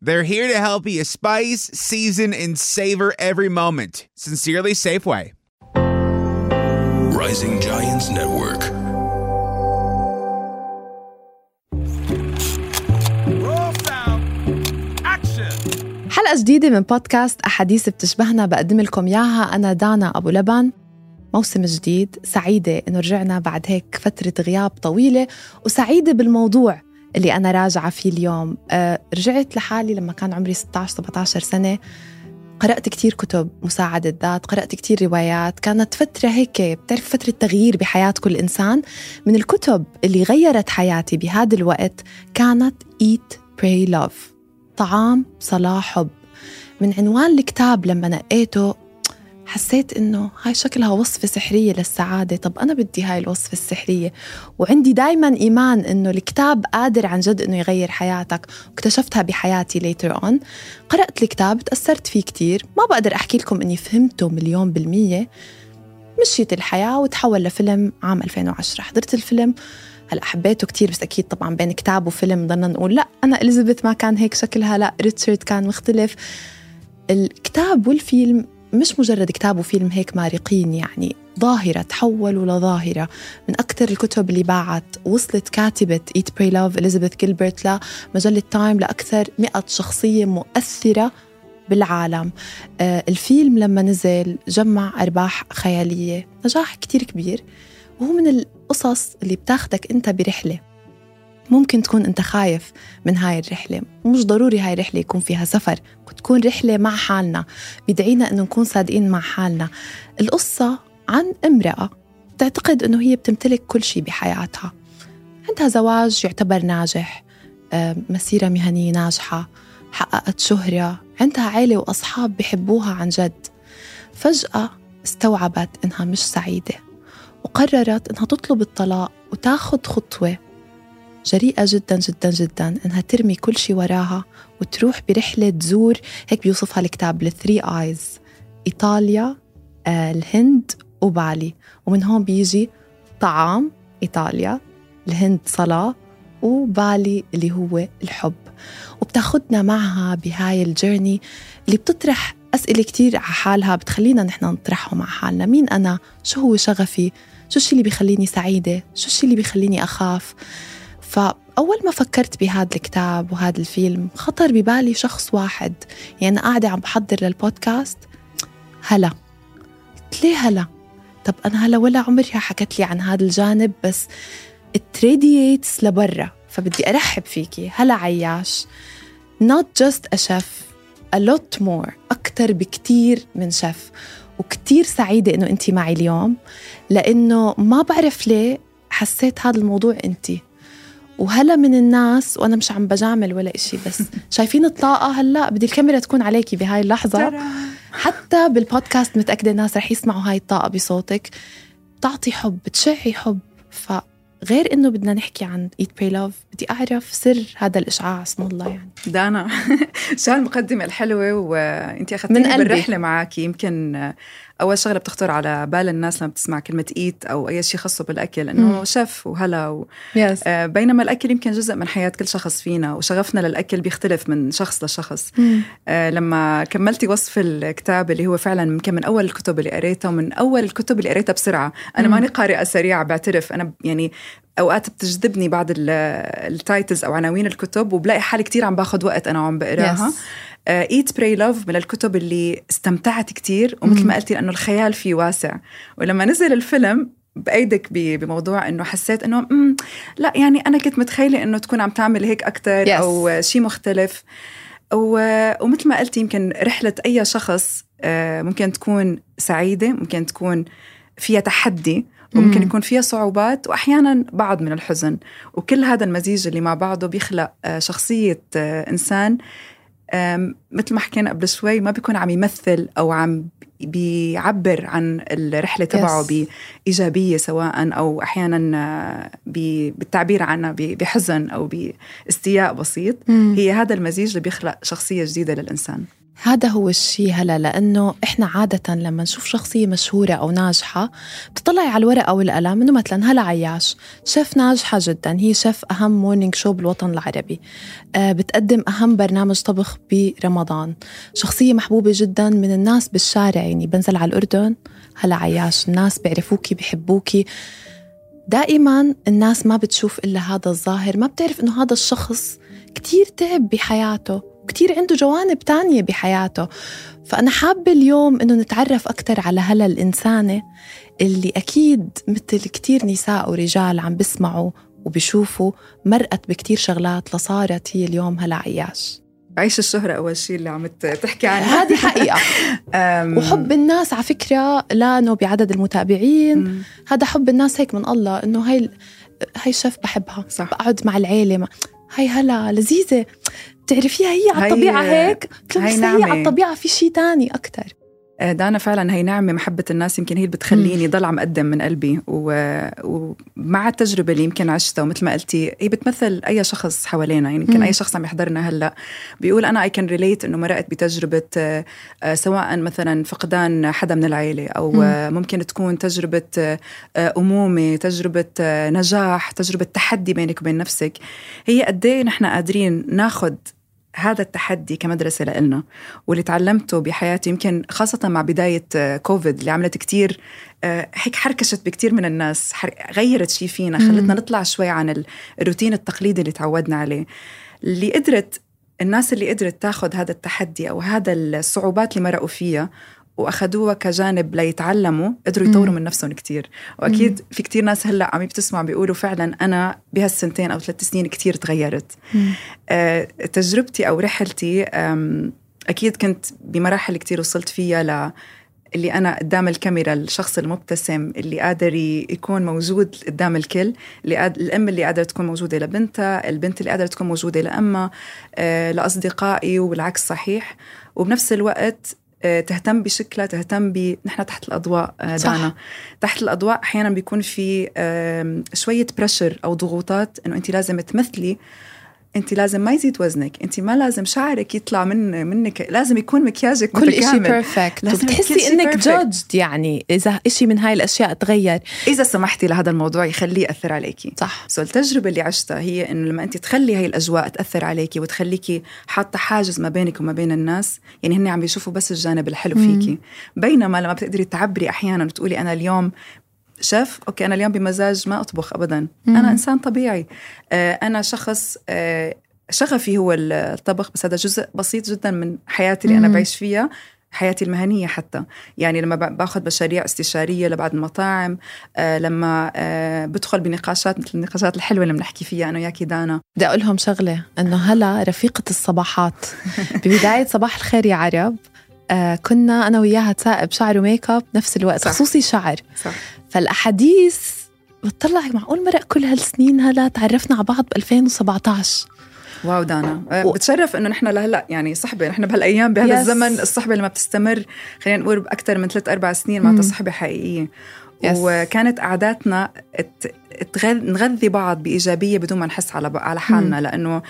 They're here to help you spice, season, and savor every moment. Sincerely, Safeway. Rising Giants Network. Roll sound. Action. حلقة جديدة من بودكاست أحاديث بتشبهنا بقدم لكم إياها أنا دانا أبو لبن موسم جديد سعيدة إنه رجعنا بعد هيك فترة غياب طويلة وسعيدة بالموضوع اللي أنا راجعة فيه اليوم. أه رجعت لحالي لما كان عمري 16-17 سنة. قرأت كتير كتب مساعدة ذات قرأت كتير روايات. كانت فترة هيك بتعرف فترة تغيير بحياة كل إنسان. من الكتب اللي غيرت حياتي بهذا الوقت كانت Eat, Pray, Love. طعام صلاة حب. من عنوان الكتاب لما نقيته حسيت إنه هاي شكلها وصفة سحرية للسعادة. طب أنا بدي هاي الوصفة السحرية. وعندي دايما إيمان إنه الكتاب قادر عن جد إنه يغير حياتك. واكتشفتها بحياتي later on. قرأت الكتاب تأثرت فيه كتير. ما بقدر أحكي لكم إني فهمته مليون بالمية. مشيت الحياة وتحول لفيلم عام 2010 حضرت الفيلم. هلأ حبيته كتير بس أكيد طبعا بين كتاب وفيلم ضلنا نقول لأ أنا إليزابيث ما كان هيك شكلها لأ ريتشارد كان مختلف. الكتاب والفيلم مش مجرد كتاب وفيلم هيك مارقين يعني ظاهرة تحولوا لظاهرة. من أكثر الكتب اللي باعت وصلت كاتبة Eat Pray Love إليزابيث جيلبرت لمجلة تايم لأكثر مئة شخصية مؤثرة بالعالم. آه الفيلم لما نزل جمع أرباح خيالية نجاح كتير كبير. وهو من القصص اللي بتاخدك أنت برحلة. ممكن تكون أنت خايف من هاي الرحلة. مش ضروري هاي الرحلة يكون فيها سفر تكون رحلة مع حالنا بيدعينا أنه نكون صادقين مع حالنا. القصة عن امرأة تعتقد أنه هي بتمتلك كل شيء بحياتها. عندها زواج يعتبر ناجح مسيرة مهنية ناجحة حققت شهرة عندها عيلة وأصحاب بحبوها عن جد. فجأة استوعبت إنها مش سعيدة وقررت إنها تطلب الطلاق وتاخد خطوة. جريئة جدا جدا جدا إنها ترمي كل شيء وراها وتروح برحلة تزور هيك بيوصفها الكتاب ال three I's إيطاليا آه، الهند وبالي ومن هون بيجي طعام إيطاليا الهند صلاة وبالي اللي هو الحب وبتاخدنا معها بهاي ال journey اللي بتطرح أسئلة كتير على حالها بتخلينا نحن نطرحهم على حالنا مين أنا؟ شو هو شغفي؟ شو الشي اللي بيخليني سعيدة؟ شو الشي اللي بيخليني أخاف؟ فأول ما فكرت بهذا الكتاب وهذا الفيلم خطر ببالي شخص واحد. يعني قاعدة عم بحضر للبودكاست. هلا. قلت ليه هلا؟ طب أنا هلا ولا عمرها حكت لي عن هذا الجانب بس تريدييتس لبرا. فبدي أرحب فيكي. هلا عياش. Not just a chef a lot more أكتر بكتير من شيف وكتير سعيدة إنه أنت معي اليوم لأنه ما بعرف ليه حسيت هذا الموضوع أنتِ. وهلا من الناس وأنا مش عم بجامل ولا إشي بس شايفين الطاقة هلا بدي الكاميرا تكون عليكي بهاي اللحظة. حتى بالبودكاست متأكدة الناس رح يسمعوا هاي الطاقة بصوتك. بتعطي حب بتشعي حب. فغير إنه بدنا نحكي عن Eat Pray Love بدي أعرف سر هذا الإشعاع اسم الله يعني. دانا شو هالمقدمة الحلوة؟ وانت أخذتيني. بالرحلة معك يمكن أول شغلة بتخطر على بال الناس لما بتسمع كلمة eat أو أي شيء خاصه بالأكل إنه. شيف وهلا و... yes آه، بينما الأكل يمكن جزء من حياة كل شخص فينا وشغفنا للأكل بيختلف من شخص لشخص آه، لما كملتي وصف الكتاب اللي هو فعلا يمكن من أول الكتب اللي قريتها ومن أول الكتب اللي قريتها بسرعة أنا. ماني قارئة سريعة بعترف أنا يعني أوقات بتجذبني بعض ال- ال titles أو عناوين الكتب وبلاقي حالي كتير عم باخذ وقت أنا وعم بقراها Yes. Eat Pray Love من الكتب اللي استمتعت كتير ومثل ما قلتي لأنه الخيال فيه واسع ولما نزل الفيلم بأيدك بموضوع إنه حسيت إنه مم لا يعني أنا كنت متخيلة إنه تكون عم تعمل هيك أكثر Yes. أو شيء مختلف ومثل ما قلتي يمكن رحلة أي شخص آه، ممكن تكون سعيدة ممكن تكون فيها تحدي وممكن مم. يكون فيها صعوبات وأحيانا بعض من الحزن وكل هذا المزيج اللي مع بعضه بيخلق آه، شخصية آه، إنسان مثل ما حكينا قبل شوي ما بيكون عم يمثل أو عم بيعبر عن الرحلة تبعه Yes. بإيجابية سواء أو أحيانا آه، بالتعبير عنها بحزن أو بإستياء بسيط. هي هذا المزيج اللي بيخلق شخصية جديدة للإنسان. هذا هو الشيء هلا لأنه إحنا عادة لما نشوف شخصية مشهورة أو ناجحة بتطلعي على الورقة والقلم إنه مثلا هلا عياش شيف ناجحة جدا هي شيف أهم مورنينج شو بالوطن العربي. آه بتقدم أهم برنامج طبخ برمضان. شخصية محبوبة جدا من الناس بالشارع يعني بنزل على الأردن هلا عياش الناس بيعرفوكي بيحبوكي. دائما الناس ما بتشوف إلا هذا الظاهر ما بتعرف إنه هذا الشخص كتير تعب بحياته. وكتير عنده جوانب تانية بحياته. فأنا حابة اليوم إنه نتعرف أكتر على هلا الإنسانة اللي أكيد مثل كتير نساء ورجال عم بسمعوا وبيشوفوا مرقت بكتير شغلات لصارت هي اليوم هلا عياش. عيش الشهرة أول شيء اللي عم تحكي عنها هذه حقيقة. وحب الناس على فكرة لا إنه بعدد المتابعين. هذا حب الناس هيك من الله إنه هاي هاي شيف بحبها. صح. بقعد مع العيلة مع هاي هلا لذيذة. بتعرفيها هي على الطبيعة هيك؟ قلت لهم هي. على الطبيعة في شيء تاني أكثر دانا فعلا هي نعمة محبة الناس يمكن هي اللي بتخليني ضل عم أقدم من قلبي. و- ومع التجربة اللي يمكن عشتها ومثل ما قلتي هي بتمثل أي شخص حوالينا. يعني يمكن. أي شخص عم يحضرنا هلأ. بيقول أنا I can relate إنه مرقت بتجربة آه، آه، سواء مثلا فقدان حدا من العيلة أو مم. آه، ممكن تكون تجربة آه، آه، أمومة تجربة آه، نجاح تجربة تحدي بينك وبين نفسك. هي قد إيه نحن قادرين ناخد هذا التحدي كمدرسة لإلنا واللي تعلمته بحياتي يمكن خاصة مع بداية آه، كوفيد اللي عملت كتير آه، هيك حركشت بكتير من الناس غيرت شيء فينا. خلتنا نطلع شوي عن ال- الروتين التقليدي اللي تعودنا عليه اللي قدرت الناس اللي قدرت تاخذ هذا التحدي أو هذا الصعوبات اللي مرقوا فيها واخذوها كجانب ليتعلموا قدروا يطوروا. من نفسهم كتير. وأكيد في كتير ناس هلأ عم بتسمع بيقولوا فعلا أنا بهالسنتين أو ثلاث سنين كتير تغيرت. آه، تجربتي أو رحلتي أكيد كنت بمراحل كتير وصلت فيها ل اللي أنا قدام الكاميرا الشخص المبتسم اللي قادر يكون موجود قدام الكل اللي قاد... الأم اللي قادرة تكون موجودة لبنتها البنت اللي قادرة تكون موجودة لأمها آه، لأصدقائي والعكس صحيح. وبنفس الوقت تهتم بشكلها تهتم ب نحن تحت الأضواء آه،. دانا تحت الأضواء أحيانا بيكون في شوية pressure أو ضغوطات إنه انت لازم تمثلي انت لازم ما يزيد وزنك. انت ما لازم شعرك يطلع من منك لازم يكون مكياجك كل شيء perfect لازم شيء إنك. judged يعني إذا إشي من هاي الأشياء تغير. إذا سمحتي لهذا الموضوع يخليه يأثر عليكي. صح. so التجربة اللي عشتها هي إنه لما أنت تخلي هاي الأجواء تأثر عليكي وتخليكي حاطة حاجز ما بينك وما بين الناس يعني هن عم بيشوفوا بس الجانب الحلو. فيكي. بينما لما بتقدري تعبري أحيانا وتقولي أنا اليوم شيف okay أنا اليوم بمزاج ما أطبخ ابدا. مم. أنا إنسان طبيعي. آه، أنا شخص آه، شغفي هو الطبخ بس هذا جزء بسيط جدا من حياتي اللي أنا. بعيش فيها حياتي المهنية حتى. يعني لما باخذ مشاريع استشارية لبعض المطاعم آه لما آه بدخل بنقاشات مثل النقاشات الحلوة اللي بنحكي فيها أنا وياكي دانا. بدي أقول لهم شغلة إنه هلا رفيقة الصباحات. ببداية صباح الخير يا عرب. آه كنا أنا وياها تسائب شعر وميك أب نفس الوقت صح. خصوصي شعر. صح. فالأحاديث بتطلع معقول مرق كل هالسنين هلا تعرفنا على بعض ب 2017 wow دانا آه و- بتشرف إنه نحن لهلا يعني صحبة نحن بهالأيام بهذا Yes. الزمن الصحبة اللي ما بتستمر خلينا نقول بأكثر من ثلاث أربع سنين معناتها مم. صحبة حقيقية Yes. وكانت قعداتنا نغذي بعض بإيجابية بدون ما نحس على على حالنا لأنه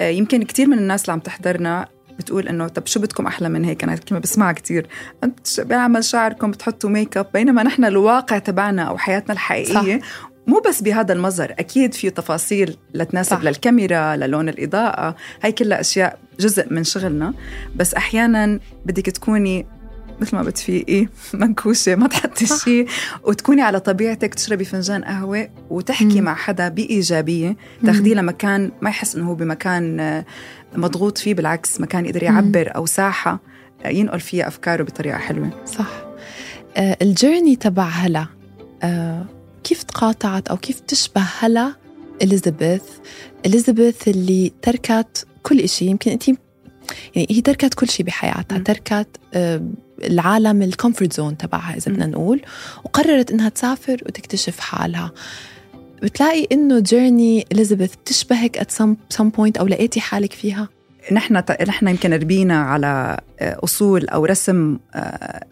آه، يمكن كثير من الناس اللي عم تحضرنا بتقول إنه طب شو بدكم أحلى من هيك أنا كلمة بسمعها كثير أنتم بيعمل شعركم بتحطوا ميك اب بينما نحن الواقع تبعنا أو حياتنا الحقيقية صح. مو بس بهذا المظهر أكيد في تفاصيل لتناسب صح. للكاميرا للون الإضاءة هاي كلها أشياء جزء من شغلنا بس أحيانا بدك تكوني مثل ما بتفيقي منكوشة ما تحطي. شيء وتكوني على طبيعتك تشربي فنجان قهوة وتحكي مم. مع حدا بإيجابية تاخديه لمكان ما يحس إنه هو بمكان آه، مضغوط فيه بالعكس مكان يقدر يعبر أو ساحة آه، ينقل فيها أفكاره بطريقة حلوة. صح. آه الجيرني تبع هلا آه كيف تقاطعت أو كيف تشبه هلا إليزابيث؟ إليزابيث اللي تركت كل شيء يمكن انت يعني هي تركت كل شيء بحياتها. تركت آه العالم ال comfort zone تبعها إذا. بدنا نقول وقررت إنها تسافر وتكتشف حالها. بتلاقي إنه journey اليزابيث بتشبهك some, some point أو لقيتي حالك فيها؟ نحن نحن يمكن ربينا على آه، أصول أو رسم آه،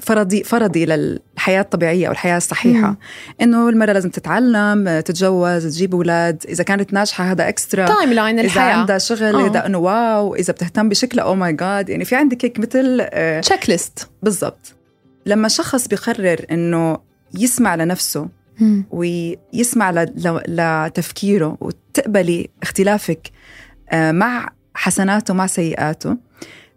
فرضي فرضي للحياة الطبيعية أو الحياة الصحيحة. إنه المراه لازم تتعلم تتجوز تجيب أولاد. إذا كانت ناجحة هذا extra timeline إذا الحياة. عندها شغل آه. إذا إنه wow إذا بتهتم بشكلها أو my God يعني في عندك هيك مثل آه، checklist بالضبط. لما شخص بيقرر إنه يسمع لنفسه ويسمع لتفكيره وتقبلي اختلافك آه، مع حسناته مع سيئاته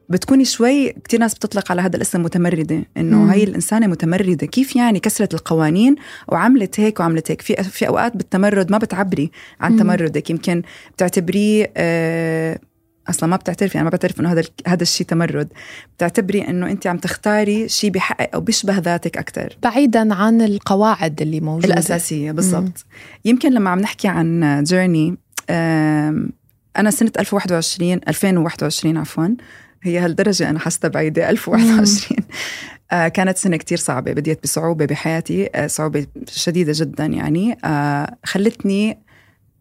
بتكوني شوي كتير ناس بتطلق على هذا الاسم متمردة. إنه هي الإنسانة متمردة كيف يعني كسرت القوانين وعملت هيك وعملت هيك في في أوقات بالتمرد ما بتعبري عن مم. تمردك يمكن بتعتبريه آه، أصلا ما بتعترفي أنا ما بعترف إنه هذا هذا الشيء تمرد. بتعتبري إنه انت عم تختاري شيء بحقق أو بيشبه ذاتك أكثر بعيدا عن القواعد اللي موجودة. الأساسية بالضبط. يمكن لما عم نحكي عن جيرني أنا سنة 1021 2021 عفوا هي هالدرجة أنا حاسة بعيدة. 1021 آه، كانت سنة كتير صعبة بديت بصعوبة بحياتي آه، صعوبة شديدة جدا يعني. آه، خلتني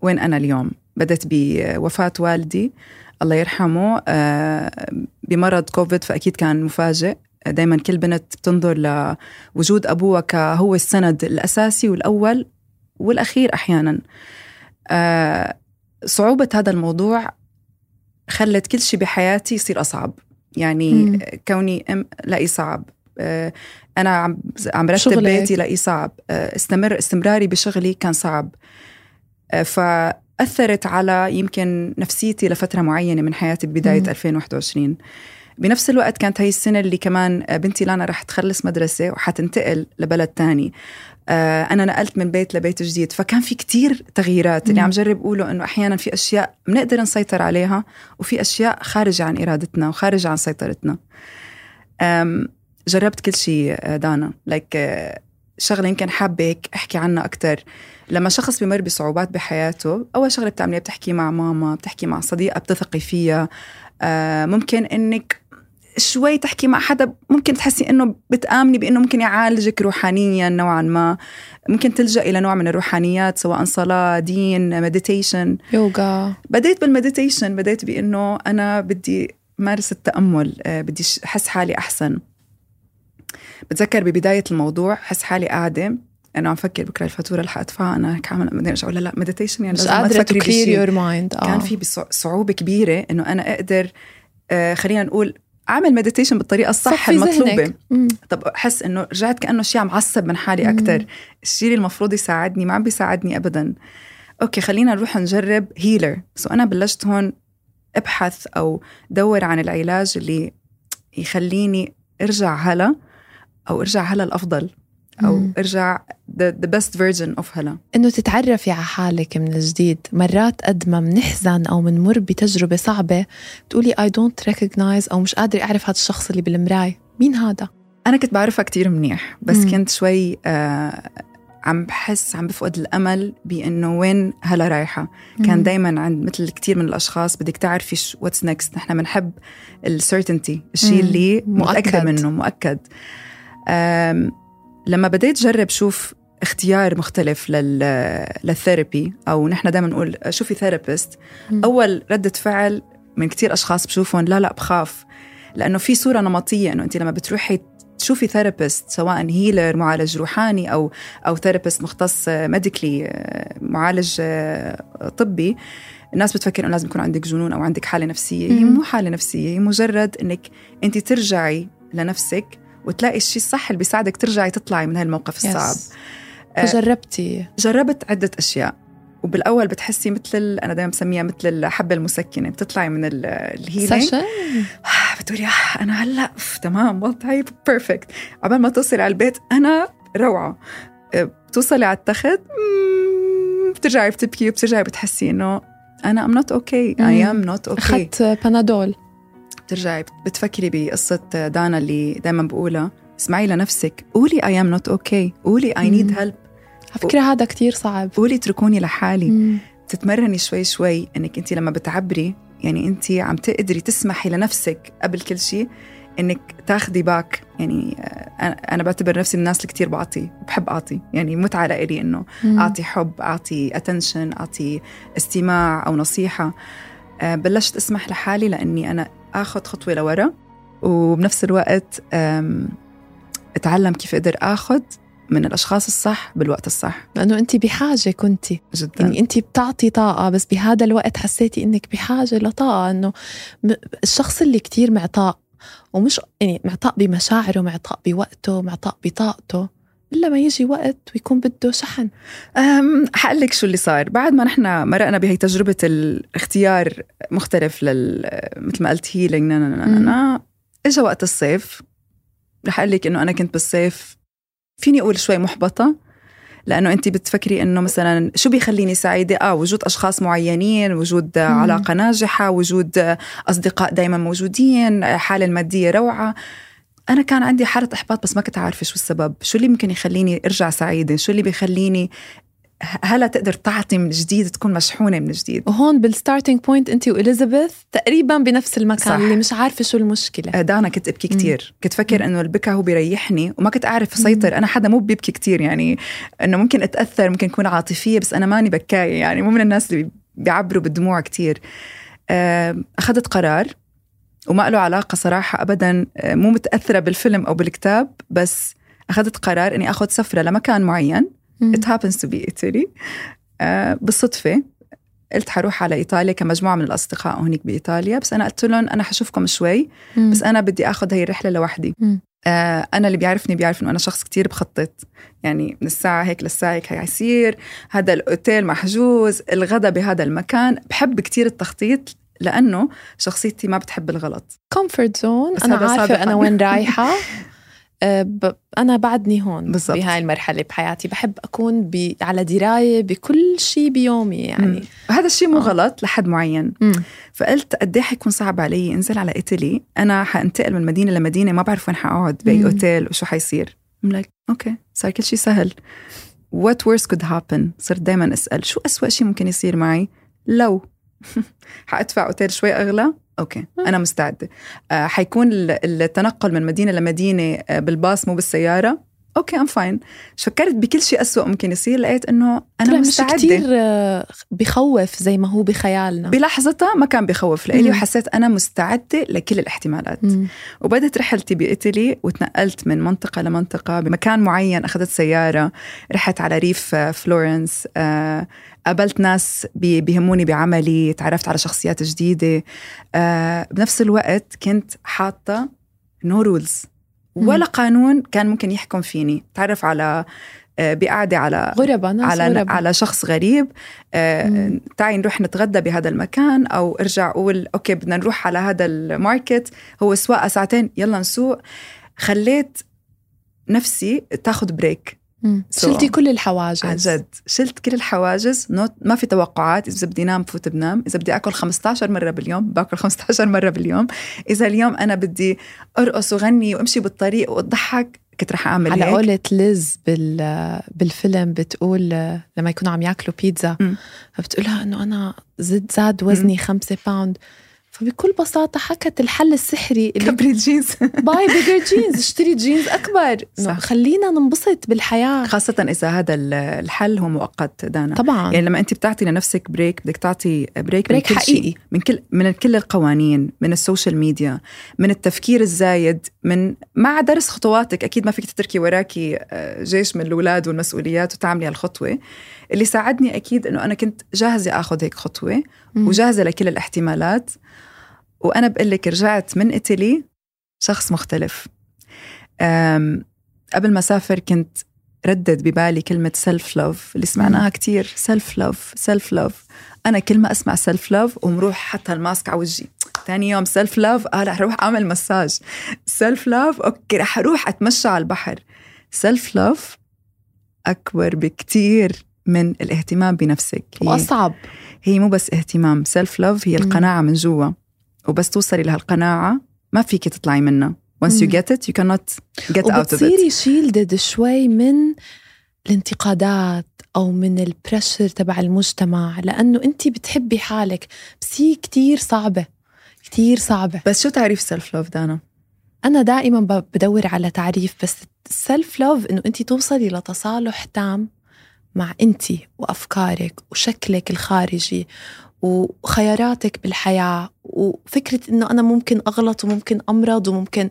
وين أنا اليوم. بدأت بوفاة والدي. الله يرحمه آه، بمرض كوفيد فأكيد كان مفاجئ. دايما كل بنت بتنظر لوجود أبوها كهو السند الأساسي والأول والأخير أحيانا. آه، صعوبة هذا الموضوع خلت كل شيء بحياتي يصير أصعب. يعني مم. كوني أم لاقي صعب. آه، أنا عم عم برتب. بيتي لاقي صعب. استمر استمراري بشغلي كان صعب. آه، فأثرت على يمكن نفسيتي لفترة معينة من حياتي ببداية مم. 2021 بنفس الوقت كانت هي السنة اللي كمان آه، بنتي لانا رح تخلص مدرسة وحتنتقل لبلد تاني. آه، أنا نقلت من بيت لبيت جديد فكان في كتير تغييرات. اللي. عم جرب أقوله إنه أحيانا في أشياء بنقدر نسيطر عليها وفي أشياء خارجة عن إرادتنا وخارجة عن سيطرتنا. جربت كل شيء آه، دانا. like شغلة يمكن حابة هيك أحكي عنها أكتر. لما شخص بمر بصعوبات بحياته أول شغلة بتعمليها بتحكي مع ماما بتحكي مع صديقة بتثقي فيها. آه، ممكن إنك شوي تحكي مع حدا ممكن تحسي إنه بتآمني بإنه ممكن يعالجك روحانيا نوعا ما. ممكن تلجأ إلى نوع من الروحانيات سواء صلاة دين meditation يوغا. بديت بال meditation بديت بإنه أنا بدي مارس التأمل آه، بدي أحس حالي أحسن. بتذكر ببداية الموضوع حس حالي قاعدة أنا عم فكر بكره الفاتورة اللي حادفعها أنا هيك عامل أرجع أقول لا لا meditation يعني مش قادره to clear بشيء your mind كان في بصع- صعوبة كبيرة إنه أنا أقدر آه، خلينا نقول أعمل meditation بالطريقة الصح المطلوبة. طب احس إنه رجعت كأنه شيء عم عصب من حالي أكثر الشيء اللي المفروض يساعدني ما عم بيساعدني ابدا. okay خلينا نروح نجرب healer so أنا بلشت هون أبحث أو دور عن العلاج اللي يخليني أرجع هلا. أو ارجع هلا الأفضل أو مم. ارجع the, the best version of هلا. إنه تتعرفي على حالك من جديد مرات قد ما بنحزن أو بنمر بتجربة صعبة بتقولي I don't recognize أو مش قادرة أعرف هذا الشخص اللي بالمرايه مين هذا؟ أنا كنت بعرفها كتير منيح بس مم. كنت شوي آه عم بحس عم بفقد الأمل بإنه وين هلا رايحة. كان دائما عند مثل كثير من الأشخاص بدك تعرفي what's next نحن بنحب ال certainty الشيء. اللي متأكدة مؤكد. منه مؤكد. لما بديت جرب شوف اختيار مختلف لل لل therapy أو نحن دائما نقول شوفي therapist. أول ردة فعل من كتير أشخاص بشوفهم لا لا بخاف لأنه في صورة نمطية إنه أنت لما بتروحي تشوفي therapist سواء healer معالج روحاني أو أو therapist مختص medically معالج آه، طبي الناس بتفكر إنه لازم يكون عندك جنون أو عندك حالة نفسية هي. مو حالة نفسية هي مجرد إنك أنت ترجعي لنفسك وتلاقي الشيء الصح اللي بيساعدك ترجعي تطلعي من هالموقف الصعب. yes. فجربتي. جربت عدة أشياء وبالأول بتحسي مثل أنا دائما بسميها مثل الحبة المسكنة بتطلعي من ال- ال healing بتقولي آه أنا هلأ تمام وضعي بيرفكت عبال ما توصلي على البيت أنا روعة. أه، بتوصلي على التخت بترجعي بتبكي وبترجعي بتحسي إنه أنا I'm not okay. I am not okay. أخذت بنادول بترجعي بتفكري بقصة دانا اللي دائما بقولها. اسمعي لنفسك. قولي I am not okay. قولي I need مم. help. على فكرة هذا كتير صعب. قولي اتركوني لحالي. مم. تتمرني شوي شوي إنك انت لما بتعبري يعني انت عم تقدري تسمحي لنفسك قبل كل شيء إنك تاخدي back يعني آه، أنا بعتبر نفسي من الناس اللي كثير بعطي بحب أعطي. يعني متعه لإلي إنه مم. أعطي حب أعطي attention أعطي استماع أو نصيحة. آه، بلشت أسمح لحالي لأني أنا آخذ خطوة لورا وبنفس الوقت أتعلم كيف أقدر آخذ من الأشخاص الصح بالوقت الصح. لأنه انت بحاجة كنتي جدا. يعني انت بتعطي طاقة بس بهذا الوقت حسيتي إنك بحاجة لطاقة إنه الشخص اللي كتير معطاء ومش يعني معطاء بمشاعره معطاء بوقته معطاء بطاقته. إلا ما يجي وقت ويكون بده شحن. أم حقول لك شو اللي صار بعد ما نحن مرقنا بهي تجربة الاختيار مختلف لل مثل ما قلت هيلينج اجى وقت الصيف. رح أقول لك إنه أنا كنت بالصيف فيني أقول شوي محبطة لأنه انت بتفكري إنه مثلا شو بيخليني سعيدة؟ آه وجود أشخاص معينين وجود مم. علاقة ناجحة وجود أصدقاء دائما موجودين حالة المادية روعة. أنا كان عندي حالة إحباط بس ما كنت عارفة شو السبب. شو اللي ممكن يخليني أرجع سعيدة؟ شو اللي بيخليني هلا تقدر تعطي من جديد تكون مشحونة من جديد؟ وهون بال starting point انت وإليزابيث تقريبا بنفس المكان صح. اللي مش عارفة شو المشكلة. دانا كنت أبكي كتير. كنت فكر إنه البكا هو بيريحني وما كنت اعرف أسيطر. أنا حدا مو بيبكي كتير يعني إنه ممكن أتأثر ممكن أكون عاطفية بس أنا ماني بكاية يعني. مو من الناس اللي بيعبروا بالدموع كتير. آه، أخذت قرار. وما له علاقة صراحة ابدا آه، مو متأثرة بالفيلم أو بالكتاب بس أخذت قرار إني آخذ سفرة لمكان معين مم. it happens to be Italy آه بالصدفة قلت حروح على إيطاليا كمجموعة من الأصدقاء هناك بإيطاليا بس أنا قلت لهم أنا حشوفكم شوي مم. بس أنا بدي أخذ هي الرحلة لوحدي مم. آه أنا اللي بيعرفني بيعرف إنه أنا شخص كتير بخطط يعني من الساعة هيك للساعة هيك هيصير هذا الأوتيل محجوز الغدا بهذا المكان بحب كتير التخطيط لأنه شخصيتي ما بتحب الغلط comfort zone أنا عارفة. أنا وين رايحة أه،. أنا بعدني هون بالضبط. بهاي المرحلة بحياتي بحب أكون ب... على دراية بكل شيء بيومي يعني هذا الشيء مو آه. غلط لحد معين مم. فقلت قد إيه حيكون صعب علي أنزل على إيطالي أنا حأنتقل من مدينة لمدينة ما بعرف وين حأقعد بأي مم. أوتيل وشو حيصير I'm like okay صار كل شيء سهل what worse could happen صرت دائما أسأل شو أسوأ شيء ممكن يصير معي لو حادفع أوتيل شوي أغلى. okay أنا مستعدة. آه حيكون ال- التنقل من مدينة لمدينة آه، بالباص مو بالسيارة. okay I'm fine فكرت بكل شيء أسوأ ممكن يصير لقيت إنه أنا طلع مش مستعدة. كتير آه، بخوف زي ما هو بخيالنا. بلحظتها ما كان بخوف لإلي. وحسيت أنا مستعدة لكل الاحتمالات. مم. وبدت رحلتي بإيطالي وتنقلت من منطقة لمنطقة بمكان معين أخذت سيارة رحت على ريف آه، فلورنس آه، قابلت ناس بي- بيهموني بعملي تعرفت على شخصيات جديدة. آه، بنفس الوقت كنت حاطة no rules ولا قانون كان ممكن يحكم فيني تعرف على آه، بقعدة على غربة ناس على غربة. على شخص غريب آه. تعي نروح نتغدى بهذا المكان أو ارجع أقول okay بدنا نروح على هذا ال market هو سواقة ساعتين يلا نسوق خليت نفسي تاخذ break. So- شلتي كل الحواجز. عن جد. شلت كل الحواجز. not ما في توقعات. إذا بدي نام بفوت بنام. إذا بدي آكل 15 مرة باليوم باكل 15 مرة باليوم. إذا اليوم أنا بدي أرقص وغني وأمشي بالطريق وأضحك كنت رح أعمل على قولة ليز بال بالفيلم بتقول لما يكونوا عم ياكلوا بيتزا مم. فبتقولها إنه أنا زد زاد وزني خمسة pound فبكل بساطة حكت الحل السحري اللي كبري الجينز. buy bigger jeans اشتري جينز إنه صح. خلينا ننبسط بالحياة. خاصة إذا هذا ال- الحل هو مؤقت دانا. طبعا. يعني لما أنت بتعطي لنفسك break بدك تعطي break, break من كل حقيقي. شيء من كل من كل القوانين من ال social media من التفكير الزايد من مع درس خطواتك. أكيد ما فيك تتركي وراكي آه، جيش من الأولاد والمسؤوليات وتعملي هالخطوة. اللي ساعدني أكيد إنه أنا كنت جاهزة أخذ هيك خطوة مم. وجاهزة لكل الاحتمالات. وأنا بقول لك رجعت من إيطالي شخص مختلف. قبل ما سافر كنت ردد ببالي كلمة self-love اللي سمعناها كتير. self-love self-love أنا كل ما أسمع self-love وبروح حط ال mask على وجهي. تاني يوم self-love آه رح أروح أعمل مساج self-love okay رح أروح أتمشى على البحر. self-love أكبر بكتير من الاهتمام بنفسك. هي, وأصعب. هي مو بس اهتمام. self-love هي. القناعة من جوا. وبس توصلي لهالقناعة ما فيك تطلعي منها. Once you get it you cannot get out of it. وبتصيري shielded شوي من الانتقادات أو من ال pressure تبع المجتمع لأنه أنت بتحبي حالك. بس هي كتير صعبة كتير صعبة. بس شو تعريف self-love دانا؟ أنا دائما بدور على تعريف بس ال self-love إنه أنت توصلي لتصالح تام مع أنت وأفكارك وشكلك الخارجي وخياراتك بالحياة وفكرة إنه أنا ممكن أغلط وممكن أمرض وممكن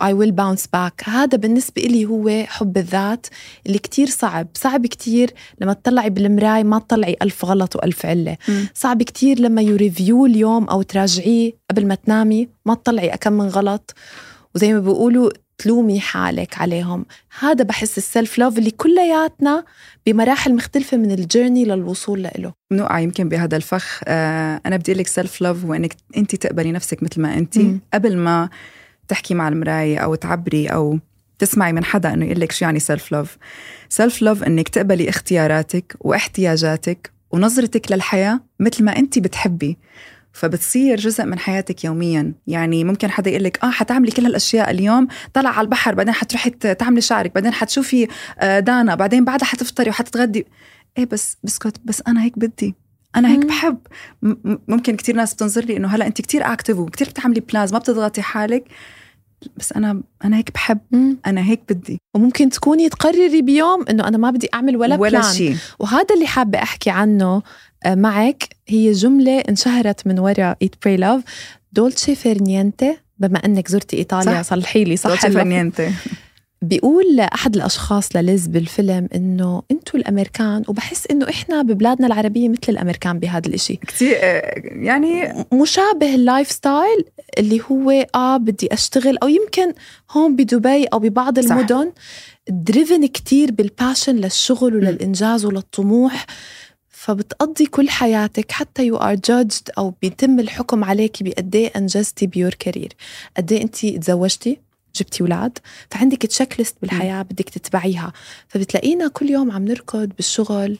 I will bounce back. هذا بالنسبة لي هو حب الذات اللي كتير صعب. صعب كتير لما تطلعي بالمراي ما تطلعي ألف غلط وألف علة. مم. صعب كتير لما يوريفيو اليوم أو تراجعيه قبل ما تنامي ما تطلعي أكم من غلط. وزي ما بيقولوا تلومي حالك عليهم. هذا بحس ال self love اللي كلياتنا بمراحل مختلفة من ال journey للوصول له. نوقع يمكن بهذا الفخ. آه أنا بدي لك self love وانك انت تقبلي نفسك مثل ما انت مم. قبل ما تحكي مع المراية أو تعبري أو تسمعي من حدا إنه يقول لك شو يعني self love self love إنك تقبلي اختياراتك واحتياجاتك ونظرتك للحياة مثل ما انت بتحبي. فبتصير جزء من حياتك يوميا. يعني ممكن حدا يقول لك آه حتعملي كل هالأشياء اليوم طلع على البحر بعدين حتروحي تعملي شعرك بعدين حتشوفي آه، دانا بعدين بعدها حتفطري وحتتغدي. إيه بس بسكت بس أنا هيك بدي. أنا هيك. بحب. ممكن كتير ناس بتنظر لي إنه هلأ انت كتير active وكتير بتعملي plans ما بتضغطي حالك. بس أنا أنا هيك بحب. أنا هيك بدي. وممكن تكوني تقرري بيوم إنه أنا ما بدي أعمل ولا, ولا plan شيء وهذا اللي حابة أحكي عنه. معك هي جملة انشهرت من وراء Eat Pray Love dolce far niente بما أنك زرتي إيطاليا صح. صلحي لي صح اللفظ؟ far niente بيقول أحد الأشخاص لليز بالفيلم إنه أنتوا الأمريكان وبحس إنه إحنا ببلادنا العربية مثل الأمريكان بهذا الإشي كتير آه، يعني مشابه ال lifestyle اللي هو آه بدي أشتغل أو يمكن هون بدبي أو ببعض. المدن driven كتير بال passion للشغل وللإنجاز وللطموح فبتقضي كل حياتك حتى you are judged أو بيتم الحكم عليكي بقد إيه انجزتي by your career قد إيه انت تزوجتي جبتي أولاد فعندك checklist بالحياة بدك تتبعيها فبتلاقينا كل يوم عم نركض بالشغل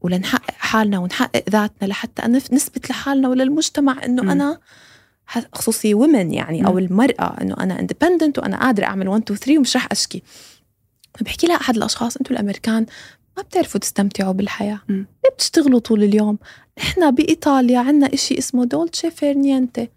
ولنحقق حالنا ونحقق ذاتنا لحتى نثبت لحالنا وللمجتمع إنه. أنا خصوصي ومن يعني أو. المرأة إنه أنا independent وأنا قادرة أعمل 1 2 3 ومش رح أشكي بحكي لها احد الأشخاص أنتم الأمريكان ما بتعرفوا تستمتعوا بالحياة. مم. ليه بتشتغلوا طول اليوم؟ إحنا بإيطاليا عندنا إشي اسمه dolce far niente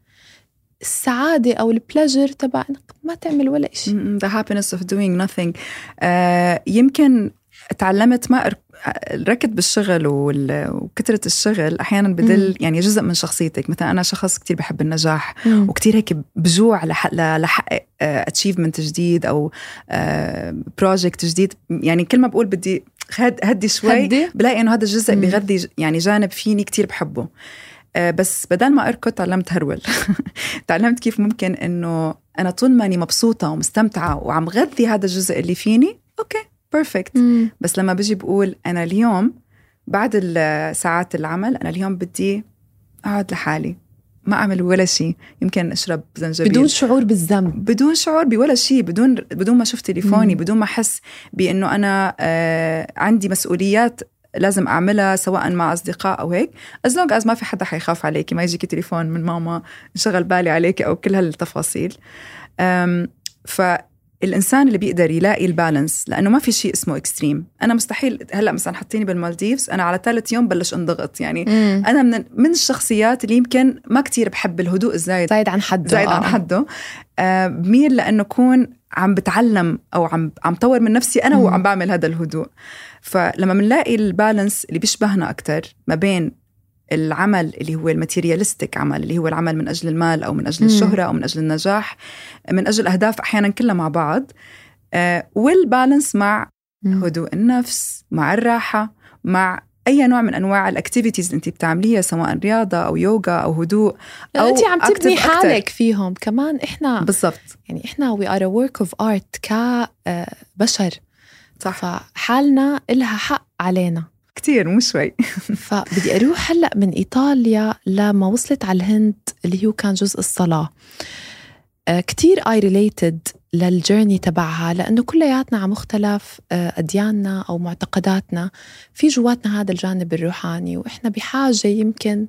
السعادة أو ال pleasure تبع انك ما تعمل ولا إشي. the happiness of doing nothing. آه يمكن تعلمت ما أر- ركض بالشغل وكثرة الشغل أحيانا بدل. يعني جزء من شخصيتك. مثلا أنا شخص كتير بحب النجاح. وكتير هيك بجوع لحقق achievement جديد أو project جديد. يعني كل ما بقول بدي هد- هدي شوي هدي؟ بلاقي إنه هذا الجزء ج- يعني جانب فيني كتير بحبه. آه، بس بدل ما أركض تعلمت هرول. تعلمت كيف ممكن إنه أنا طول ما اني مبسوطة ومستمتعة وعم غذي هذا الجزء اللي فيني okay. perfect. بس لما بجي بقول أنا اليوم بعد ساعات العمل أنا اليوم بدي أقعد لحالي ما أعمل ولا شيء يمكن أشرب زنجبيل. بدون شعور بالذنب. بدون شعور بولا شيء بدون بدون ما أشوف تليفوني مم. بدون ما أحس بأنه أنا آه عندي مسؤوليات لازم أعملها سواء مع أصدقاء أو هيك. as long as ما في حدا حيخاف عليكي ما يجيكي تليفون من ماما انشغل بالي عليكي أو كل هالتفاصيل. أم فالانسان اللي بيقدر يلاقي ال balance لأنه ما في شيء اسمه extreme أنا مستحيل هلأ مثلا حطيني بالمالديفز أنا على ثالث يوم بلش أنضغط يعني مم. أنا من من الشخصيات اللي يمكن ما كتير بحب الهدوء الزايد زايد عن حده زايد عن آه. حده آه، بميل لأنه أكون عم بتعلم أو عم عم طور من نفسي أنا مم. وعم بعمل هذا الهدوء فلما بنلاقي ال balance اللي بيشبهنا أكثر ما بين العمل اللي هو ال materialistic عمل اللي هو العمل من أجل المال أو من أجل. الشهرة أو من أجل النجاح من أجل اهداف أحيانا كلها مع بعض آه، وال balance مع. هدوء النفس مع الراحة مع أي نوع من أنواع ال activities اللي انت بتعمليها سواء رياضة أو يوغا أو هدوء أو انت عم تبني. حالك فيهم كمان إحنا بالضبط يعني إحنا we are work of art كبشر صح فحالنا إلها حق علينا كتير مو شوي. فبدي أروح هلأ من إيطاليا لما وصلت على الهند اللي هو كان جزء الصلاة. آه، كتير I related لل journey تبعها لأنه كلياتنا على مختلف آه، أدياننا أو معتقداتنا. في جواتنا هذا الجانب الروحاني وإحنا بحاجة يمكن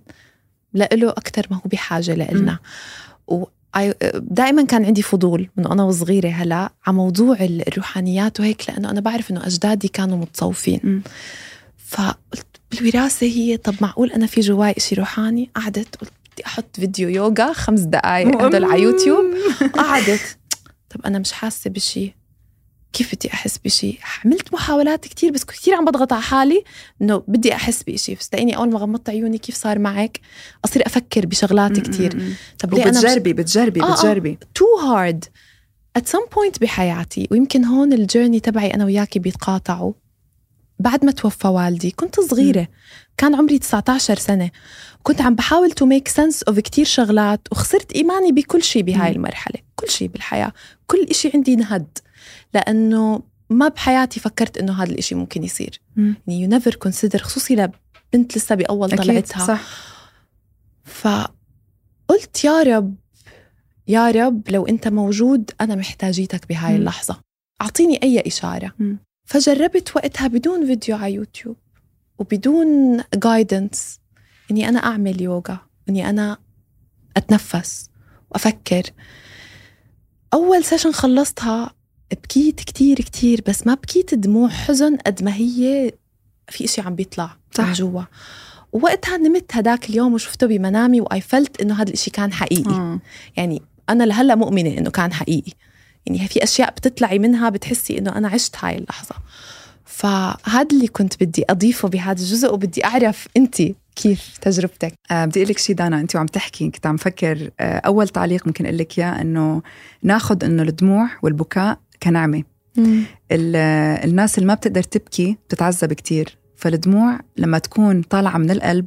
لإله أكثر ما هو بحاجة لإلنا. و دائما كان عندي فضول من أنا وصغيرة هلأ على موضوع الروحانيات وهيك لأنه أنا بعرف إنه أجدادي كانوا متصوفين. مم. فقلت بالوراثة هي طب معقول أنا في جواي إشي روحاني؟ قعدت قلت بدي أحط فيديو يوغا خمس دقايق هدول على يوتيوب. قعدت. طب أنا مش حاسة بشي. كيف بدي أحس بشي؟ عملت محاولات كتير بس كتير عم بضغط على حالي إنه بدي أحس بشي بس تلاقيني أول ما غمضت عيوني كيف صار معك؟ أصير أفكر بشغلات كتير. طب ليه أنا مش وبتجربي بتجربي آه، آه. بتجربي. too hard at some point بحياتي ويمكن هون ال journey تبعي أنا وياكي بيتقاطعوا. بعد ما توفى والدي كنت صغيرة. كان عمري 19 سنة. كنت عم بحاول to make sense of كتير شغلات وخسرت إيماني بكل شيء بهاي. المرحلة. كل شيء بالحياة. كل إشي عندي انهد لأنه ما بحياتي فكرت إنه هذا الإشي ممكن يصير. مم. يعني you never consider خصوصي لبنت لسه بأول طلعتها. صح. فقلت يا رب يا رب لو أنت موجود أنا محتاجيتك بهاي. اللحظة. أعطيني أي إشارة. مم. فجربت وقتها بدون فيديو على يوتيوب وبدون guidance إني أنا أعمل يوغا إني أنا أتنفس وأفكر أول session خلصتها بكيت كتير كتير بس ما بكيت دموع حزن قد ما هي في إشي عم بيطلع صح. من جوا ووقتها نمت هداك اليوم وشفته بمنامي و I felt إنه هذا الإشي كان حقيقي آه. يعني أنا لهلأ مؤمنة إنه كان حقيقي يعني في أشياء بتطلعي منها بتحسي إنه أنا عشت هاي اللحظة. فهذا اللي كنت بدي أضيفه بهذا الجزء وبدي أعرف أنت كيف تجربتك. آه بدي أقول لك شيء دانا انت وعم تحكي كنت عم فكر آه أول تعليق ممكن أقول لك إياه إنه ناخذ إنه الدموع والبكاء كنعمة. ال- الناس اللي ما بتقدر تبكي بتتعذب كتير. فالدموع لما تكون طالعة من القلب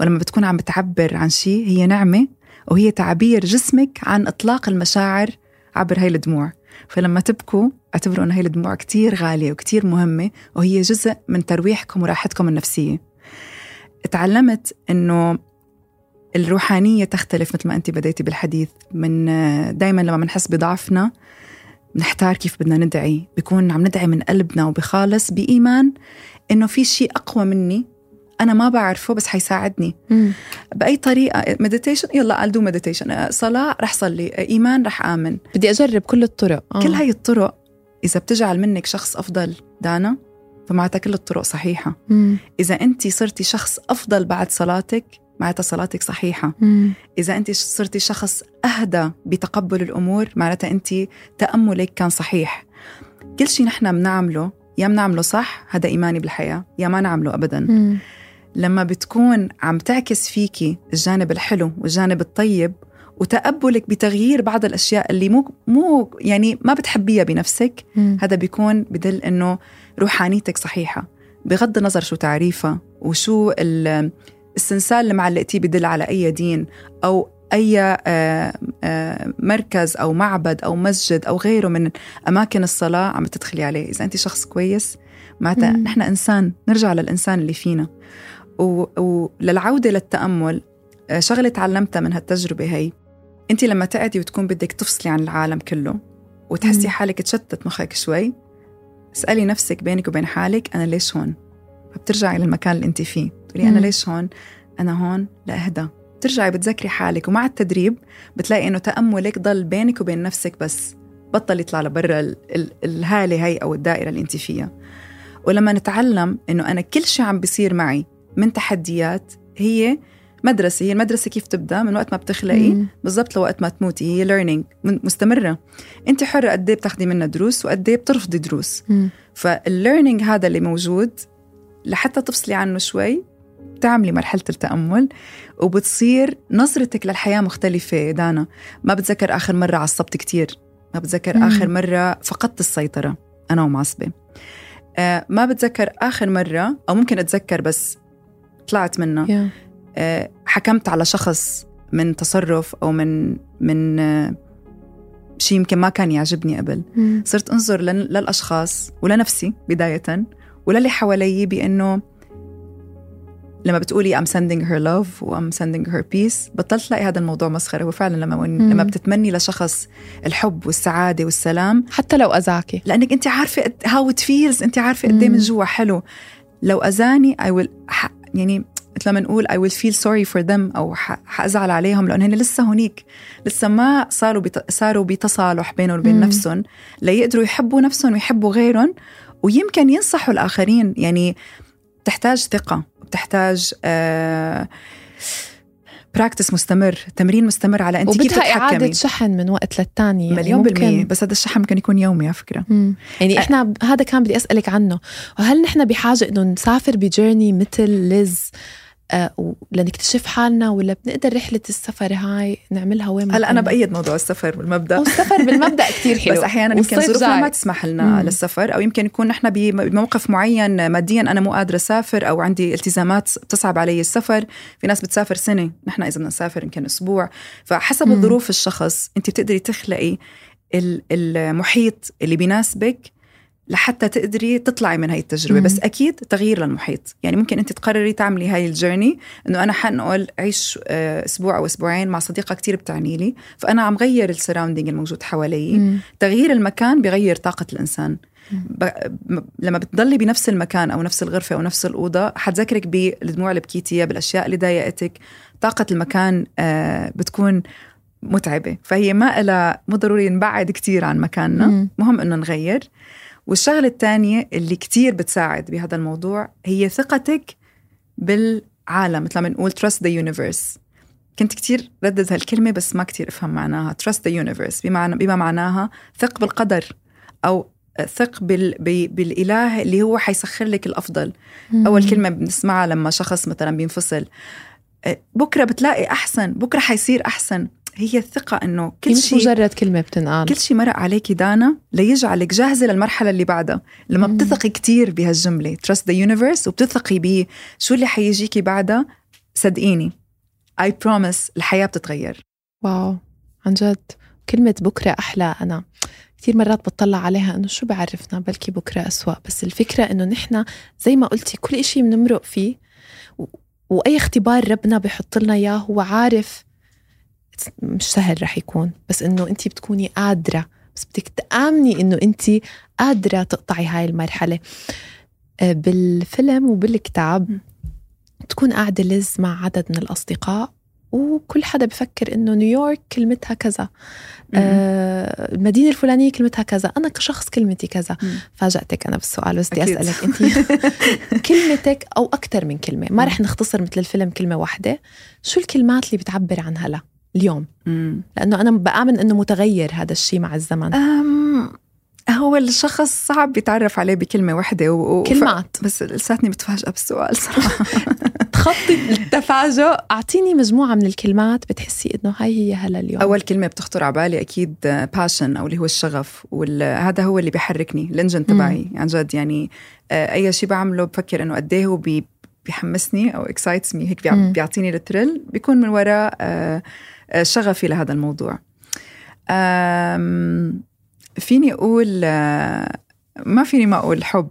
ولما بتكون عم بتعبر عن شيء هي نعمة وهي تعبير جسمك عن إطلاق المشاعر عبر هاي الدموع. فلما تبكوا اعتبروا أن هاي الدموع كتير غالية وكتير مهمة وهي جزء من ترويحكم وراحتكم النفسية. تعلمت أنه الروحانية تختلف مثل ما أنت بديتي بالحديث. من دايما لما بنحس بضعفنا بنحتار كيف بدنا ندعي. بيكون عم ندعي من قلبنا وبخالص بإيمان إنه في شيء أقوى مني أنا ما بعرفه بس حيساعدني. بأي طريقة مديتيشن يلا I'll do meditation. صلاة رح صلي إيمان رح آمن. بدي أجرب كل الطرق. آه. كل هاي الطرق إذا بتجعل منك شخص أفضل دانا فمعناتها كل الطرق صحيحة. مم. إذا أنت صرتي شخص أفضل بعد صلاتك معناتها صلاتك صحيحة. مم. إذا أنت صرتي شخص أهدى بتقبل الأمور معناتها أنت تأملك كان صحيح. كل شيء نحن بنعمله يا بنعمله صح هذا إيماني بالحياة يا ما نعمله أبدا. مم. لما بتكون عم تعكس فيكي الجانب الحلو والجانب الطيب وتقبلك بتغيير بعض الأشياء اللي مو مو يعني ما بتحبيها بنفسك مم. هذا بيكون بدل إنه روحانيتك صحيحة بغض النظر شو تعريفها وشو ال- السنسال اللي معلقتيه بدل على أي دين أو أي آه، آه، مركز أو معبد أو مسجد أو غيره من أماكن الصلاة عم تدخلي عليه إذا انت شخص كويس معناتها. نحن إنسان نرجع للإنسان اللي فينا و- وللعوده للتأمل آه، شغلة تعلمتها من هالتجربة هي انت لما تقعدي وتكون بدك تفصلي عن العالم كله وتحسي. حالك تشتت مخك شوي اسألي نفسك بينك وبين حالك أنا ليش هون فبترجعي للمكان اللي أنت فيه تقولي أنا. ليش هون أنا هون لأهدى بترجعي بتذكري حالك ومع التدريب بتلاقي إنه تأملك ضل بينك وبين نفسك بس بطل يطلع لبرا ال- ال- الهالة هي أو الدائرة اللي أنت فيها ولما نتعلم إنه أنا كل شيء عم بيصير معي من تحديات هي مدرسة هي المدرسة كيف تبدأ من وقت ما بتخلقي. بالضبط لوقت ما تموتي هي learning مستمرة انت حرة قد إيه بتاخدي منها دروس وقد إيه بترفضي دروس. فال learning هذا اللي موجود لحتى تفصلي عنه شوي بتعملي مرحلة التأمل وبتصير نظرتك للحياة مختلفة دانا ما بتذكر آخر مرة عصبت كتير ما بتذكر مم. آخر مرة فقدت السيطرة أنا ومعصبة آه ما بتذكر آخر مرة أو ممكن أتذكر بس طلعت منها يا. آه، حكمت على شخص من تصرف أو من من آه، شيء يمكن ما كان يعجبني قبل مم. صرت أنظر للأشخاص ولنفسي بداية وللي حوالي بأنه لما بتقولي I'm sending her love و I'm sending her peace بطلت تلاقي هذا الموضوع مسخرة هو فعلا لما مم. لما بتتمني لشخص الحب والسعادة والسلام حتى لو أذاكي لأنك أنت عارفة قد- how it feels أنت عارفة قد مم. من جوا حلو لو أذاني I will يعني مثل ما نقول I will feel sorry for them أو ح- حأزعل عليهم لأنه هن لسه هونيك. لسه ما صاروا بت... صاروا بتصالح بينهم وبين مم. نفسهم. ليقدروا يحبوا نفسهم ويحبوا غيرهم ويمكن ينصحوا الآخرين. يعني بتحتاج ثقة بتحتاج آه practice مستمر تمرين مستمر على أنت كيف تتحكمي. شحن من وقت للتاني يعني مليون ممكن- بالمية بس هذا الشحن ممكن يكون يومي على فكرة. مم. يعني إحنا ب- هذا كان بدي أسألك عنه. وهل نحن بحاجة إنه نسافر ب journey مثل ليز؟ لنكتشف حالنا ولا بنقدر رحلة السفر هاي نعملها وين ما هلا أنا كنا؟ بأيد موضوع السفر بالمبدا والسفر بالمبدأ كتير حلو بس أحيانا يمكن ظروفنا. ما تسمح لنا مم. للسفر أو يمكن يكون نحن بموقف معين ماديا أنا مو قادرة أسافر أو عندي التزامات بتصعب علي السفر في ناس بتسافر سنة نحن إذا بدنا نسافر يمكن أسبوع فحسب مم. الظروف الشخص أنت بتقدري تخلقي ال- المحيط اللي بيناسبك لحتى تقدري تطلعي من هاي التجربة. مم. بس أكيد تغيير للمحيط. يعني ممكن أنت تقرري تعملي هاي ال journey أنه أنا حنقول عيش آه، أسبوع أو أسبوعين مع صديقة كتير بتعني لي فأنا عم غير ال surrounding الموجود حوالي. مم. تغيير المكان بغير طاقة الإنسان. ب... لما بتضلي بنفس المكان أو نفس الغرفة أو نفس الأوضة حتذكرك بالدموع اللي بكيتيها بالأشياء اللي ضايقتك. طاقة المكان آه، بتكون متعبة. فهي ما إلها مو ضروري نبعد كتير عن مكاننا. مهم إنه نغير. والشغلة الثانية اللي كتير بتساعد بهذا الموضوع هي ثقتك بالعالم مثل ما بنقول trust the universe. كنت كتير ردد هالكلمة بس ما كتير أفهم معناها. trust the universe. بمعنى بما معناها ثق بالقدر أو ثق بال... ب- بالإله اللي هو حيسخر لك الأفضل. مم. أول كلمة بنسمعها لما شخص مثلا بينفصل أه، بكرة بتلاقي أحسن بكرة حيصير أحسن. هي الثقة إنه كل هي مش شيء مجرد كلمة بتنقال. كل شيء مرق عليكي دانا ليجعلك جاهزة للمرحلة اللي بعدها. لما مم. بتثقي كتير بهالجملة trust the universe وبتثقي بيه شو اللي حيجيكي بعدها صدقيني I promise الحياة بتتغير. واو عن جد. كلمة بكرة أحلى. أنا كثير مرات بطلع عليها إنه شو بعرفنا بلكي بكرة أسوأ بس الفكرة إنه نحن زي ما قلتي كل إشي بنمرق فيه و... وأي اختبار ربنا بحط لنا إياه هو عارف مش سهل رح يكون. بس إنه أنت بتكوني قادرة بس بدك تآمني إنه أنت قادرة تقطعي هاي المرحلة. آه، بالفيلم وبالكتاب. تكون قاعدة لز مع عدد من الأصدقاء وكل حدا بفكر إنه نيويورك كلمتها كذا. آه المدينة الفلانية كلمتها كذا أنا كشخص كلمتي كذا. مم. فاجأتك أنا بالسؤال بس بدي. أسألك أنت كلمتك أو أكثر من كلمة. ما رح نختصر مثل الفيلم كلمة واحدة. شو الكلمات اللي بتعبر عن هلا اليوم. مم. لأنه أنا بآمن إنه متغير هذا الشيء مع الزمن. أم هو الشخص صعب يتعرف عليه بكلمة واحدة و... كلمات. بس لساتني متفاجئة بالسؤال صراحة. تخطي التفاجؤ. أعطيني مجموعة من الكلمات بتحسي إنه هاي هي هلا اليوم. أول كلمة بتخطر على بالي أكيد باشن أو اللي هو الشغف وهذا هو اللي بيحركني الإنجن تبعي. عن جد يعني آه، أي شيء بعمله بفكر إنه قد إيه هو بي بيحمسني أو excites me هيك. بيعطيني ال thrill بيكون من وراء آه، شغفي لهذا الموضوع. فيني أقول آه، ما فيني ما أقول حب.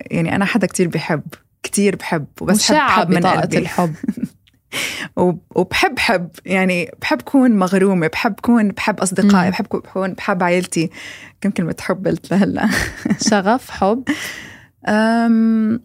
يعني أنا حدا كتير بحب كتير بحب وبس حب حب من قلبي. الحب. وب- وبحب حب. يعني بحب كون مغرومة بحب كون بحب أصدقائي مم. بحب كون بحب عائلتي. كم كلمة حب قلت لهلا؟ شغف حب. أم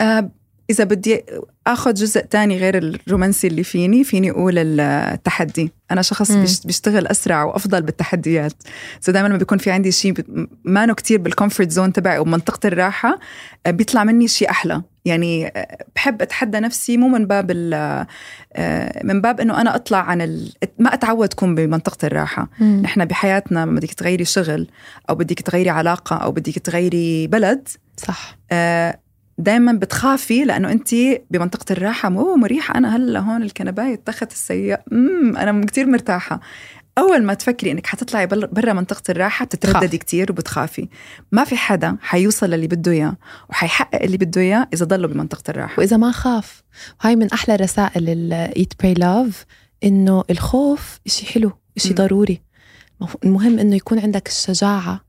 أم إذا بدي أخذ جزء تاني غير الرومانسي اللي فيني فيني أقول التحدي. أنا شخص. بيش- بيشتغل أسرع وأفضل بالتحديات. so دائما لما بيكون في عندي شيء بت- ما نو كتير بال comfort zone تبعي ومنطقة الراحة أه، بيطلع مني شيء أحلى. يعني أه، بحب أتحدى نفسي مو من باب ال- أه، من باب إنه أنا أطلع عن ال... ما أتعود كون بمنطقة الراحة. نحن بحياتنا لما بدك تغيري شغل أو بدك تغيري علاقة أو بدك تغيري بلد صح. دائما بتخافي لأنه أنت بمنطقة الراحة. مو مريحة. أنا هلأ هون الكنباية اتخذت السيء امم أنا كثير مرتاحة. أول ما تفكري إنك حتطلعي برا منطقة الراحة بتترددي كثير وبتخافي. ما في حدا حيوصل للي بده إياه وحيحقق اللي بده إياه إذا ضله بمنطقة الراحة. وإذا ما خاف. وهي من أحلى رسائل ال Eat Pray Love إنه الخوف إشي حلو مم. ضروري. المهم إنه يكون عندك الشجاعة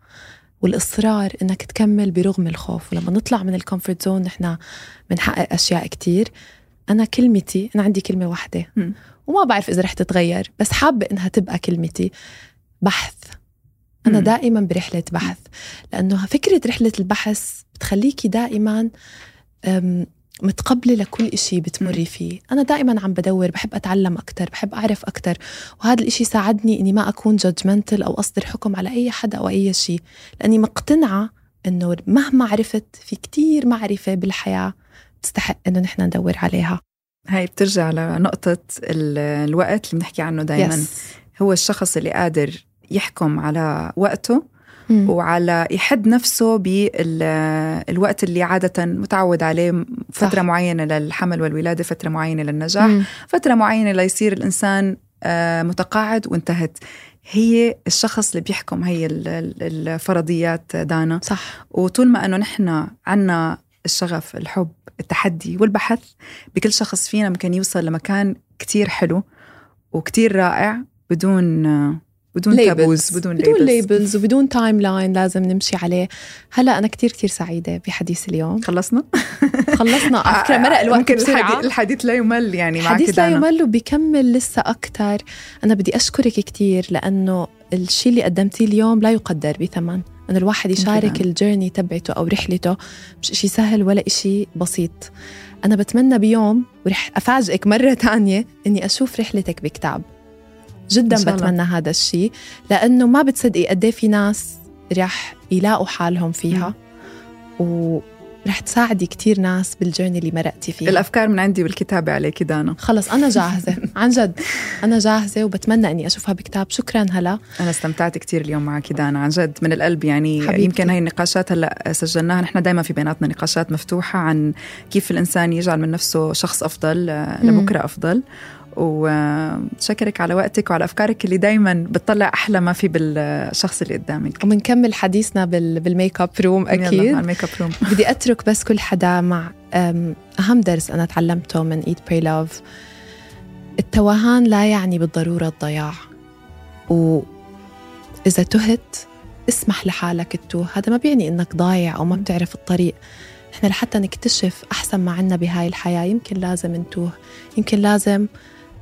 والإصرار إنك تكمل برغم الخوف. ولما نطلع من ال comfort zone نحن بنحقق أشياء كتير. أنا كلمتي أنا عندي كلمة واحدة. مم. وما بعرف إذا رح تتغير بس حابة إنها تبقى كلمتي. بحث. أنا مم. دائما برحلة بحث. لأنه فكرة رحلة البحث بتخليكي دائما متقبلة لكل إشي بتمري فيه. أنا دائما عم بدور بحب أتعلم أكتر بحب أعرف أكتر وهذا الإشي ساعدني إني ما أكون جادجمنتل أو أصدر حكم على أي حدا أو أي شيء لأني مقتنعة إنه مهما عرفت في كتير معرفة بالحياة تستحق إنه نحن ندور عليها. هاي بترجع لنقطة ال- الوقت اللي بنحكي عنه دائما Yes. هو الشخص اللي قادر يحكم على وقته مم. وعلى يحد نفسه بالوقت اللي عادة متعود عليه فترة صح. معينة للحمل والولادة فترة معينة للنجاح مم. فترة معينة ليصير الإنسان آه، متقاعد وانتهت هي الشخص اللي بيحكم هي ال- ال- الفرضيات دانا صح وطول ما إنه نحن عنا الشغف الحب التحدي والبحث بكل شخص فينا ممكن يوصل لمكان كتير حلو وكتير رائع بدون بدون taboos بدون بدون labels. labels وبدون timeline لازم نمشي عليه. هلا أنا كتير كتير سعيدة بحديث اليوم. خلصنا؟ خلصنا. على فكره مرق الوقت ممكن بسرعة. الحديث, الحديث لا يمل يعني معك حديث لا. يمل وبيكمل لسه أكتر. أنا بدي أشكرك كتير لأنه الشيء اللي قدمتيه اليوم لا يقدر بثمن. أنه الواحد يشارك. الجيرني تبعته أو رحلته. مش إشي سهل ولا إشي بسيط. أنا بتمنى بيوم ورح أفاجئك مرة تانية إني أشوف رحلتك بكتاب. جدا. بتمنى هذا الشيء لأنه ما بتصدقي قد إيه في ناس رح يلاقوا حالهم فيها. ورح تساعدي كتير ناس بالجيرني اللي مرقتي فيها. الأفكار من عندي والكتابة عليك دانا خلص أنا جاهزة. عن جد أنا جاهزة وبتمنى إني أشوفها بكتاب. شكرا هلا. أنا استمتعت كثير اليوم معك دانا عن جد من القلب يعني. حبيبتي. يمكن هاي النقاشات هلأ سجلناها. نحن دائما في بيناتنا نقاشات مفتوحة عن كيف الإنسان يجعل من نفسه شخص أفضل. لبكرة أفضل. وشكرك على وقتك وعلى أفكارك اللي دائما بتطلع أحلى ما في بالشخص اللي قدامك. وبنكمل حديثنا بال... بال makeup room على ال makeup room. بدي أترك بس كل حدا مع أهم درس أنا تعلمته من Eat Pray Love. التوهان لا يعني بالضرورة الضياع. وإذا تهت اسمح لحالك تتوه. هذا ما بيعني إنك ضايع أو ما بتعرف الطريق. إحنا لحتى نكتشف أحسن ما عنا بهاي الحياة يمكن لازم نتوه. يمكن لازم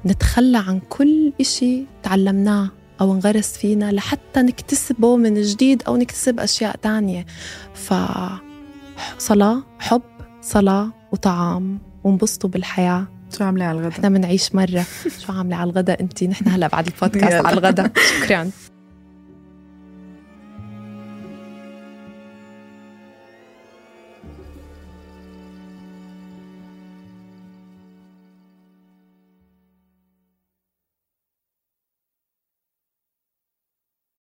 نتخلى عن كل إشي تعلمناه أو انغرس فينا لحتى نكتسبه من جديد أو نكتسب أشياء تانية. ف صلاة حب صلاة وطعام وانبسطوا بالحياة. شو عاملة على الغداء؟ إحنا بنعيش مرة. شو عاملة على الغداء انت نحن هلا بعد البودكاست. على الغداء. شكرا.